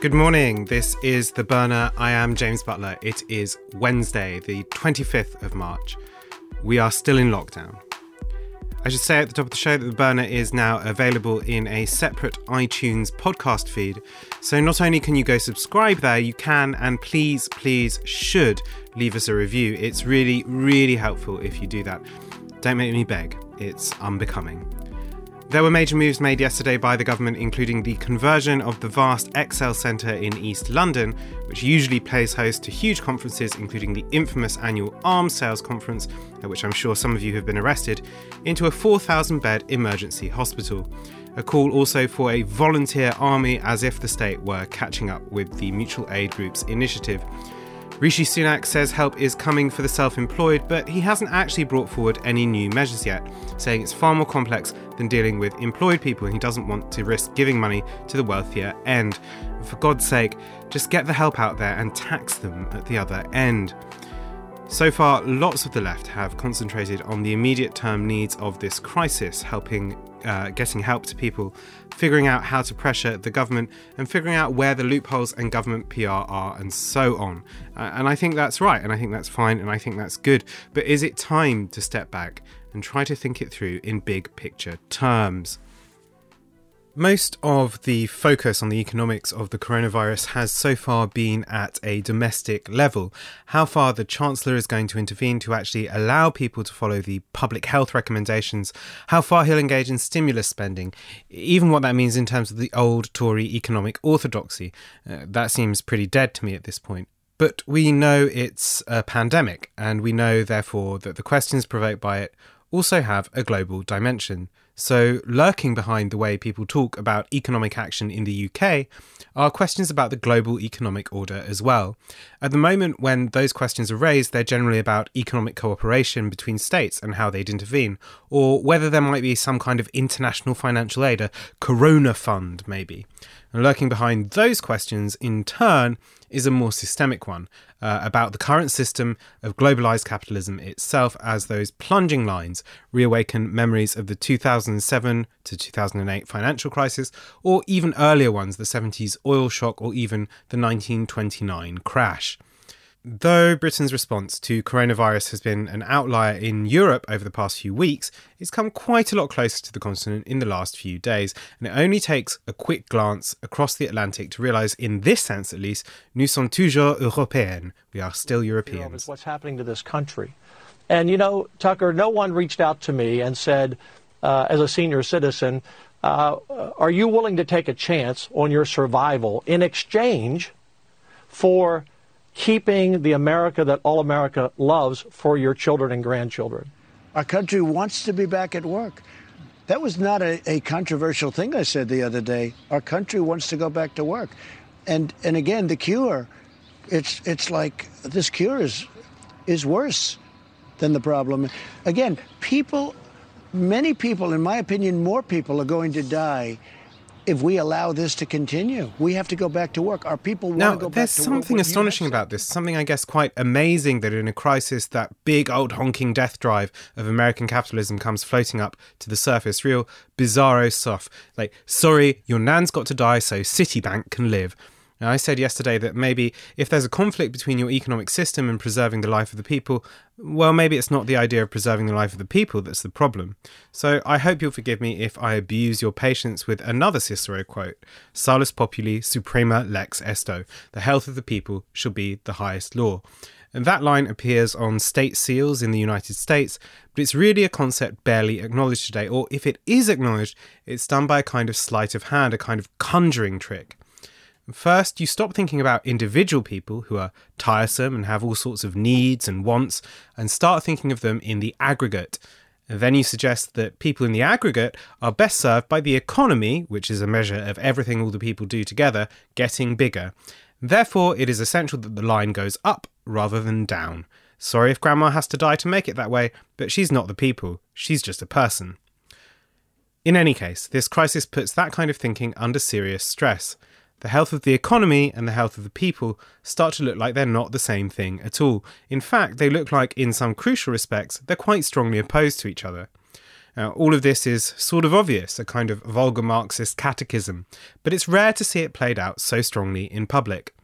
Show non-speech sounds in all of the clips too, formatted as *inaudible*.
Good morning. This is The Burner. I am James Butler. It is Wednesday, the 25th of March. We are still in lockdown. I should say at the top of the show that The Burner is now available in a separate iTunes podcast feed. So not only can you go subscribe there, you can and please, please should leave us a review. It's really, really helpful if you do that. Don't make me beg, it's unbecoming. There were major moves made yesterday by the government, including the conversion of the vast ExCeL Centre in East London, which usually plays host to huge conferences, including the infamous annual Arms Sales Conference, at which I'm sure some of you have been arrested, into a 4,000 bed emergency hospital. A call also for a volunteer army as if the state were catching up with the mutual aid group's initiative. Rishi Sunak says help is coming for the self employed, but he hasn't actually brought forward any new measures yet, saying it's far more complex than dealing with employed people and he doesn't want to risk giving money to the wealthier end. for God's sake, just get the help out there and tax them at the other end. So far, lots of the left have concentrated on the immediate term needs of this crisis, helping uh, getting help to people, figuring out how to pressure the government, and figuring out where the loopholes and government PR are, and so on. Uh, and I think that's right, and I think that's fine, and I think that's good. But is it time to step back and try to think it through in big picture terms? Most of the focus on the economics of the coronavirus has so far been at a domestic level. How far the Chancellor is going to intervene to actually allow people to follow the public health recommendations, how far he'll engage in stimulus spending, even what that means in terms of the old Tory economic orthodoxy. Uh, that seems pretty dead to me at this point. But we know it's a pandemic, and we know, therefore, that the questions provoked by it also have a global dimension. So, lurking behind the way people talk about economic action in the UK are questions about the global economic order as well. At the moment, when those questions are raised, they're generally about economic cooperation between states and how they'd intervene, or whether there might be some kind of international financial aid, a corona fund maybe. And lurking behind those questions, in turn, is a more systemic one uh, about the current system of globalized capitalism itself, as those plunging lines reawaken memories of the 2007 to 2008 financial crisis, or even earlier ones, the 70s oil shock, or even the 1929 crash. Though Britain's response to coronavirus has been an outlier in Europe over the past few weeks, it's come quite a lot closer to the continent in the last few days, and it only takes a quick glance across the Atlantic to realise, in this sense at least, nous sommes toujours européens. We are still Europeans. What's happening to this country? And you know, Tucker, no one reached out to me and said, uh, as a senior citizen, uh, are you willing to take a chance on your survival in exchange for keeping the America that all America loves for your children and grandchildren. Our country wants to be back at work. That was not a, a, controversial thing I said the other day. Our country wants to go back to work. And and again, the cure, it's it's like this cure is is worse than the problem. Again, people many people, in my opinion, more people are going to die if we allow this to continue. We have to go back to work. Our people want now, to go back to work. There's something astonishing about this, something I guess quite amazing that in a crisis, that big old honking death drive of American capitalism comes floating up to the surface. Real bizarro stuff. Like, sorry, your nan's got to die so Citibank can live. Now, I said yesterday that maybe if there's a conflict between your economic system and preserving the life of the people, well, maybe it's not the idea of preserving the life of the people that's the problem. So I hope you'll forgive me if I abuse your patience with another Cicero quote Salus populi suprema lex esto. The health of the people shall be the highest law. And that line appears on state seals in the United States, but it's really a concept barely acknowledged today, or if it is acknowledged, it's done by a kind of sleight of hand, a kind of conjuring trick. First, you stop thinking about individual people who are tiresome and have all sorts of needs and wants, and start thinking of them in the aggregate. Then you suggest that people in the aggregate are best served by the economy, which is a measure of everything all the people do together, getting bigger. Therefore, it is essential that the line goes up rather than down. Sorry if Grandma has to die to make it that way, but she's not the people, she's just a person. In any case, this crisis puts that kind of thinking under serious stress the health of the economy and the health of the people start to look like they're not the same thing at all. In fact, they look like, in some crucial respects, they're quite strongly opposed to each other. Now, all of this is sort of obvious, a kind of vulgar Marxist catechism, but it's rare to see it played out so strongly in public.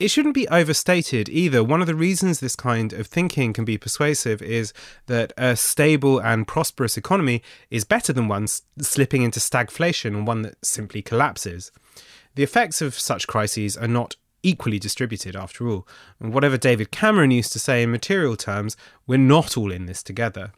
It shouldn't be overstated either. One of the reasons this kind of thinking can be persuasive is that a stable and prosperous economy is better than one slipping into stagflation and one that simply collapses. The effects of such crises are not equally distributed after all. And whatever David Cameron used to say in material terms, we're not all in this together.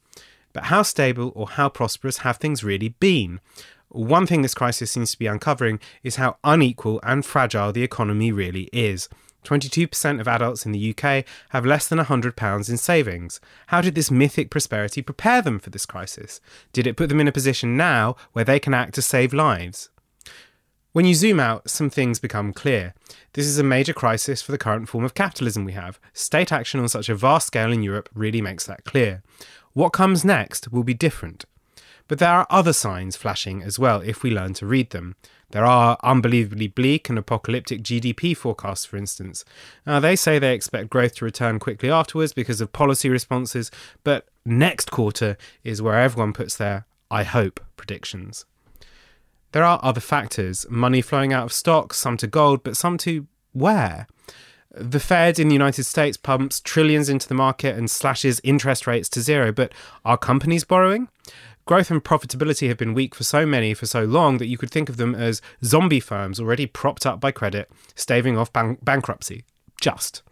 But how stable or how prosperous have things really been? One thing this crisis seems to be uncovering is how unequal and fragile the economy really is. 22% of adults in the UK have less than £100 in savings. How did this mythic prosperity prepare them for this crisis? Did it put them in a position now where they can act to save lives? When you zoom out, some things become clear. This is a major crisis for the current form of capitalism we have. State action on such a vast scale in Europe really makes that clear. What comes next will be different. But there are other signs flashing as well if we learn to read them. There are unbelievably bleak and apocalyptic GDP forecasts, for instance. Now, they say they expect growth to return quickly afterwards because of policy responses, but next quarter is where everyone puts their I hope predictions. There are other factors money flowing out of stocks, some to gold, but some to where? The Fed in the United States pumps trillions into the market and slashes interest rates to zero, but are companies borrowing? Growth and profitability have been weak for so many for so long that you could think of them as zombie firms already propped up by credit, staving off ban- bankruptcy. Just.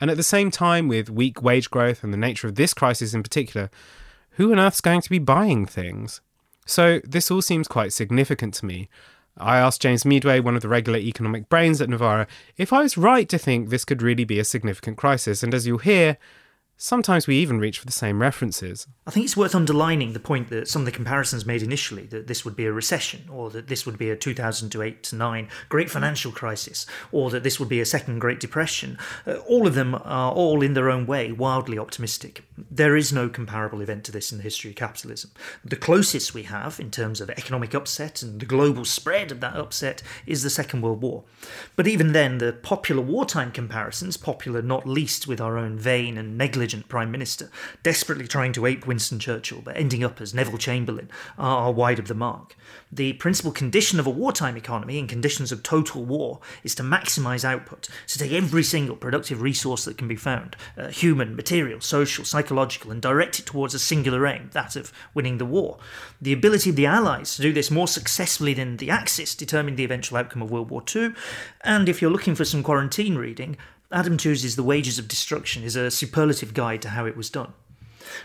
And at the same time, with weak wage growth and the nature of this crisis in particular, who on earth's going to be buying things? So this all seems quite significant to me. I asked James Meadway, one of the regular economic brains at Novara, if I was right to think this could really be a significant crisis, and as you'll hear, Sometimes we even reach for the same references. I think it's worth underlining the point that some of the comparisons made initially that this would be a recession, or that this would be a 2008 to 9 great financial crisis, or that this would be a second Great Depression. Uh, all of them are all in their own way wildly optimistic. There is no comparable event to this in the history of capitalism. The closest we have in terms of economic upset and the global spread of that upset is the Second World War. But even then, the popular wartime comparisons, popular not least with our own vain and negligent Prime Minister, desperately trying to ape Winston Churchill but ending up as Neville Chamberlain, are wide of the mark. The principal condition of a wartime economy in conditions of total war is to maximise output, to take every single productive resource that can be found uh, human, material, social, psychological and direct it towards a singular aim, that of winning the war. The ability of the Allies to do this more successfully than the Axis determined the eventual outcome of World War II, and if you're looking for some quarantine reading, Adam Tooze's The Wages of Destruction is a superlative guide to how it was done.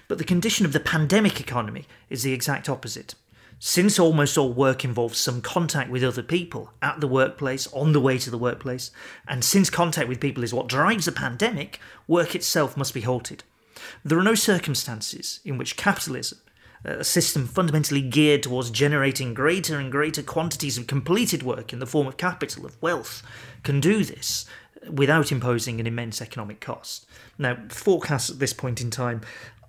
But the condition of the pandemic economy is the exact opposite. Since almost all work involves some contact with other people at the workplace, on the way to the workplace, and since contact with people is what drives a pandemic, work itself must be halted. There are no circumstances in which capitalism, a system fundamentally geared towards generating greater and greater quantities of completed work in the form of capital, of wealth, can do this without imposing an immense economic cost. Now, forecasts at this point in time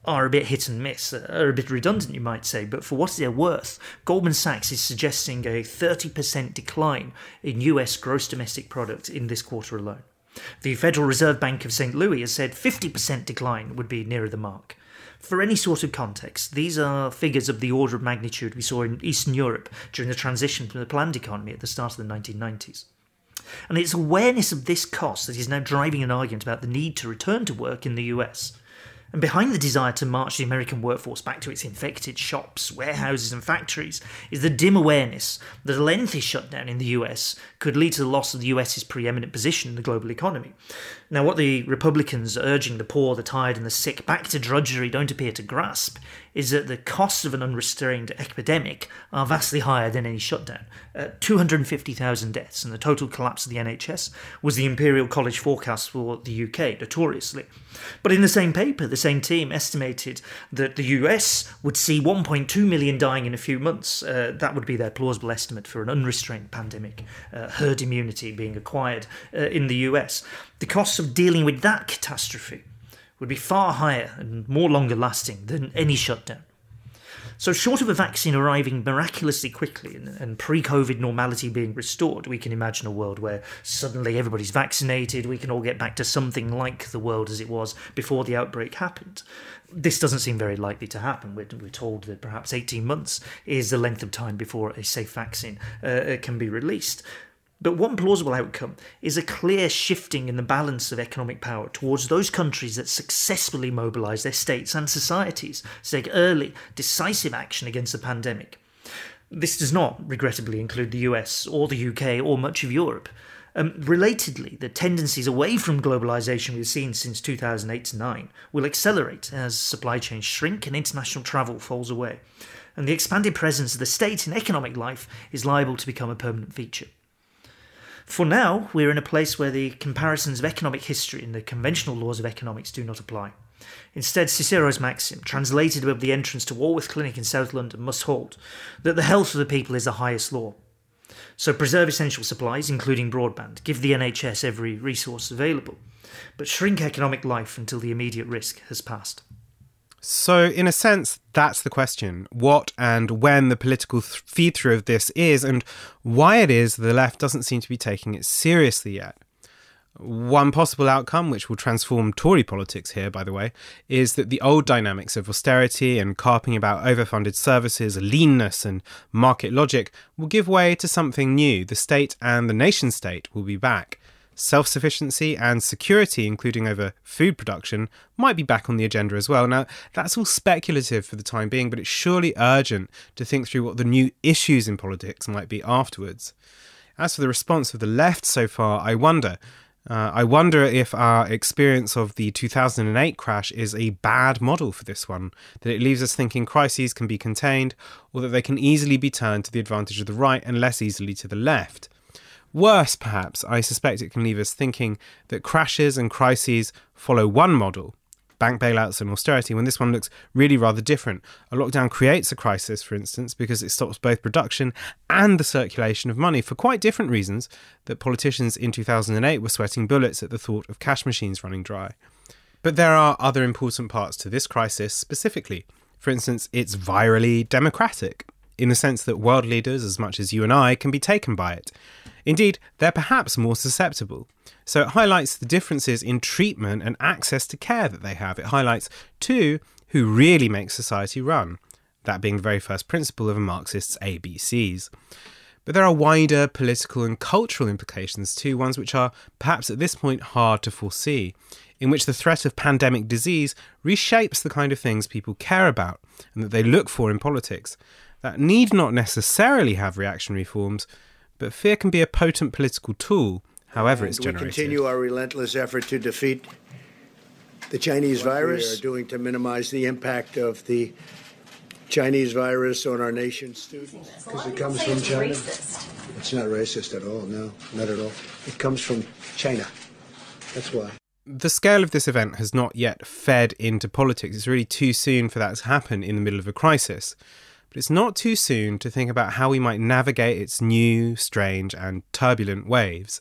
are a bit hit and miss, uh, are a bit redundant, you might say, but for what they're worth, Goldman Sachs is suggesting a 30% decline in US gross domestic product in this quarter alone. The Federal Reserve Bank of St. Louis has said 50% decline would be nearer the mark. For any sort of context, these are figures of the order of magnitude we saw in Eastern Europe during the transition from the planned economy at the start of the 1990s. And it's awareness of this cost that is now driving an argument about the need to return to work in the US. And behind the desire to march the American workforce back to its infected shops, warehouses, and factories is the dim awareness that a lengthy shutdown in the US could lead to the loss of the US's preeminent position in the global economy. Now, what the Republicans urging the poor, the tired, and the sick back to drudgery don't appear to grasp is that the costs of an unrestrained epidemic are vastly higher than any shutdown. Uh, 250,000 deaths and the total collapse of the NHS was the Imperial College forecast for the UK, notoriously. But in the same paper, the same team estimated that the US would see 1.2 million dying in a few months. Uh, that would be their plausible estimate for an unrestrained pandemic, uh, herd immunity being acquired uh, in the US. The costs of dealing with that catastrophe would be far higher and more longer lasting than any shutdown. So, short of a vaccine arriving miraculously quickly and, and pre COVID normality being restored, we can imagine a world where suddenly everybody's vaccinated, we can all get back to something like the world as it was before the outbreak happened. This doesn't seem very likely to happen. We're, we're told that perhaps 18 months is the length of time before a safe vaccine uh, can be released. But one plausible outcome is a clear shifting in the balance of economic power towards those countries that successfully mobilize their states and societies to take early, decisive action against the pandemic. This does not, regrettably, include the US or the UK or much of Europe. Um, relatedly, the tendencies away from globalization we've seen since 2008 9 will accelerate as supply chains shrink and international travel falls away. And the expanded presence of the state in economic life is liable to become a permanent feature. For now, we're in a place where the comparisons of economic history and the conventional laws of economics do not apply. Instead, Cicero's maxim, translated above the entrance to Walworth Clinic in South London, must hold that the health of the people is the highest law. So preserve essential supplies, including broadband, give the NHS every resource available, but shrink economic life until the immediate risk has passed. So, in a sense, that's the question what and when the political th- feed through of this is, and why it is the left doesn't seem to be taking it seriously yet. One possible outcome, which will transform Tory politics here, by the way, is that the old dynamics of austerity and carping about overfunded services, leanness, and market logic will give way to something new. The state and the nation state will be back self sufficiency and security, including over food production, might be back on the agenda as well. Now, that's all speculative for the time being, but it's surely urgent to think through what the new issues in politics might be afterwards. As for the response of the left so far, I wonder. Uh, I wonder if our experience of the 2008 crash is a bad model for this one, that it leaves us thinking crises can be contained, or that they can easily be turned to the advantage of the right and less easily to the left. Worse, perhaps, I suspect it can leave us thinking that crashes and crises follow one model, bank bailouts and austerity, when this one looks really rather different. A lockdown creates a crisis, for instance, because it stops both production and the circulation of money for quite different reasons that politicians in 2008 were sweating bullets at the thought of cash machines running dry. But there are other important parts to this crisis specifically. For instance, it's virally democratic, in the sense that world leaders, as much as you and I, can be taken by it. Indeed, they're perhaps more susceptible. So it highlights the differences in treatment and access to care that they have. It highlights, too, who really makes society run, that being the very first principle of a Marxist's ABCs. But there are wider political and cultural implications too, ones which are perhaps at this point hard to foresee, in which the threat of pandemic disease reshapes the kind of things people care about and that they look for in politics. That need not necessarily have reactionary forms, but fear can be a potent political tool, however and it's generated. We continue our relentless effort to defeat the Chinese what virus. We are doing to minimize the impact of the Chinese virus on our nation's students because it comes from China. Racist. It's not racist at all. No, not at all. It comes from China. That's why. The scale of this event has not yet fed into politics. It's really too soon for that to happen in the middle of a crisis but it's not too soon to think about how we might navigate its new, strange, and turbulent waves.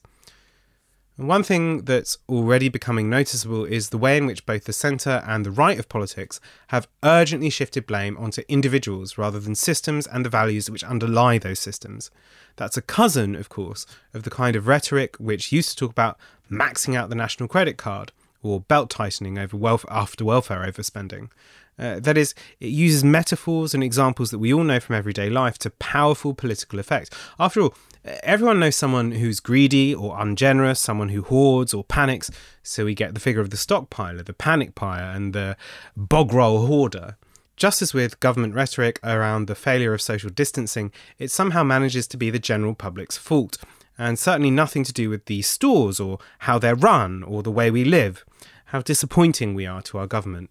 And one thing that's already becoming noticeable is the way in which both the centre and the right of politics have urgently shifted blame onto individuals rather than systems and the values which underlie those systems. That's a cousin, of course, of the kind of rhetoric which used to talk about maxing out the national credit card or belt tightening over welfare, after welfare overspending, uh, that is, it uses metaphors and examples that we all know from everyday life to powerful political effect. After all, everyone knows someone who's greedy or ungenerous, someone who hoards or panics, so we get the figure of the stockpiler, the panic buyer, and the bog-roll hoarder. Just as with government rhetoric around the failure of social distancing, it somehow manages to be the general public's fault, and certainly nothing to do with the stores or how they're run or the way we live. How disappointing we are to our government.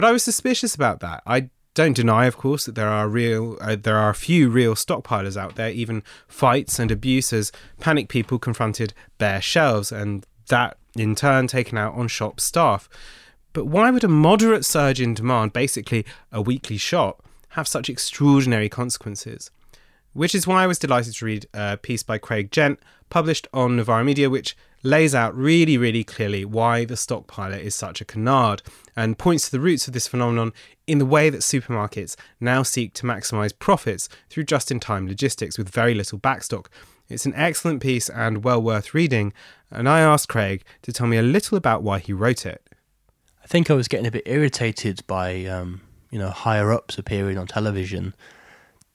But I was suspicious about that. I don't deny, of course, that there are real, uh, there are a few real stockpilers out there, even fights and abuse as panic people confronted bare shelves, and that in turn taken out on shop staff. But why would a moderate surge in demand, basically a weekly shop, have such extraordinary consequences? Which is why I was delighted to read a piece by Craig Gent published on Novara Media, which lays out really, really clearly why the stockpiler is such a canard and points to the roots of this phenomenon in the way that supermarkets now seek to maximise profits through just in time logistics with very little backstock. It's an excellent piece and well worth reading, and I asked Craig to tell me a little about why he wrote it. I think I was getting a bit irritated by, um, you know, higher ups appearing on television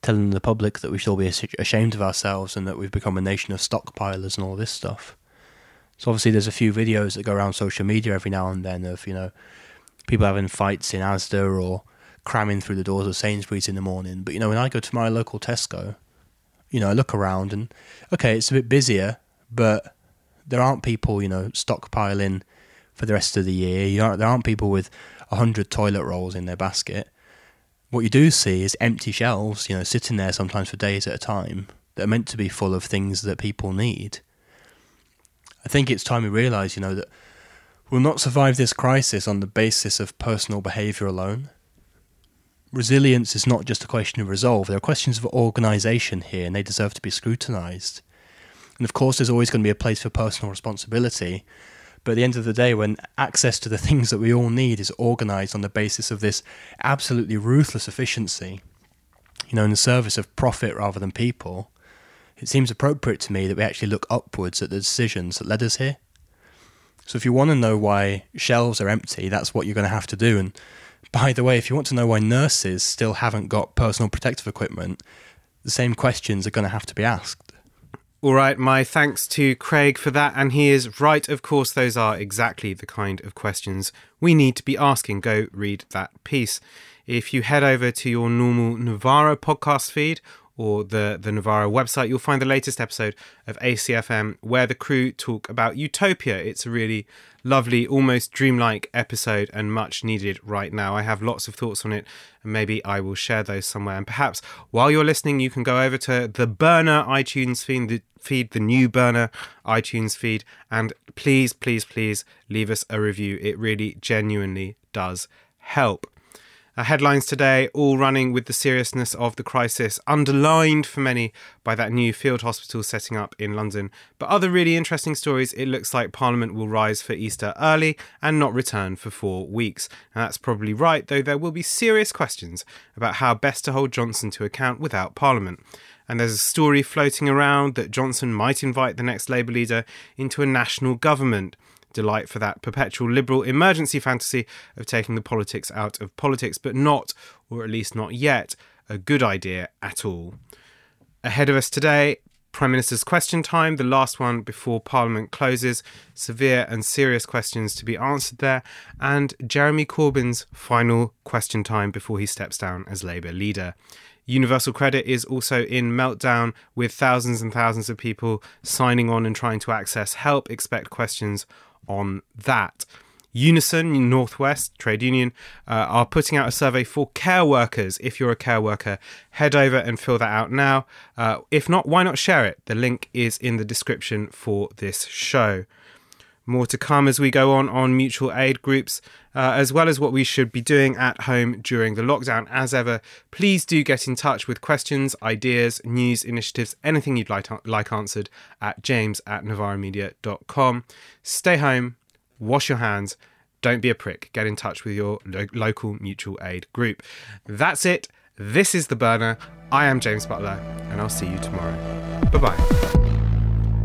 telling the public that we should all be ashamed of ourselves and that we've become a nation of stockpilers and all this stuff. So obviously, there's a few videos that go around social media every now and then of you know people having fights in Asda or cramming through the doors of Sainsbury's in the morning. But you know, when I go to my local Tesco, you know, I look around and okay, it's a bit busier, but there aren't people you know stockpiling for the rest of the year. You there aren't people with hundred toilet rolls in their basket. What you do see is empty shelves, you know, sitting there sometimes for days at a time that are meant to be full of things that people need. I think it's time we realise, you know, that we'll not survive this crisis on the basis of personal behaviour alone. Resilience is not just a question of resolve, there are questions of organisation here, and they deserve to be scrutinised. And of course, there's always going to be a place for personal responsibility, but at the end of the day, when access to the *laughs* things that we all need is organised on the basis of this absolutely ruthless efficiency, you know, in the service of profit rather than people, it seems appropriate to me that we actually look upwards at the decisions that led us here. So if you want to know why shelves are empty, that's what you're going to have to do. And by the way, if you want to know why nurses still haven't got personal protective equipment, the same questions are going to have to be asked. All right, my thanks to Craig for that. And he is right, of course, those are exactly the kind of questions we need to be asking. Go read that piece. If you head over to your normal Novara podcast feed or the, the Novara website, you'll find the latest episode of ACFM where the crew talk about Utopia. It's a really lovely, almost dreamlike episode and much needed right now. I have lots of thoughts on it, and maybe I will share those somewhere. And perhaps while you're listening, you can go over to the Burner iTunes feed, the, feed, the new Burner iTunes feed, and please, please, please leave us a review. It really genuinely does help. Uh, headlines today all running with the seriousness of the crisis, underlined for many by that new field hospital setting up in London. But other really interesting stories it looks like Parliament will rise for Easter early and not return for four weeks. And that's probably right, though there will be serious questions about how best to hold Johnson to account without Parliament. And there's a story floating around that Johnson might invite the next Labour leader into a national government delight for that perpetual liberal emergency fantasy of taking the politics out of politics, but not, or at least not yet, a good idea at all. Ahead of us today, Prime Minister's question time, the last one before Parliament closes, severe and serious questions to be answered there, and Jeremy Corbyn's final question time before he steps down as Labour leader. Universal Credit is also in meltdown with thousands and thousands of people signing on and trying to access help. Expect questions on that. Unison, Northwest Trade Union, uh, are putting out a survey for care workers. If you're a care worker, head over and fill that out now. Uh, if not, why not share it? The link is in the description for this show. More to come as we go on on mutual aid groups, uh, as well as what we should be doing at home during the lockdown. As ever, please do get in touch with questions, ideas, news, initiatives, anything you'd like, like answered at james at novaramedia.com. Stay home, wash your hands, don't be a prick. Get in touch with your lo- local mutual aid group. That's it. This is The Burner. I am James Butler, and I'll see you tomorrow. Bye bye.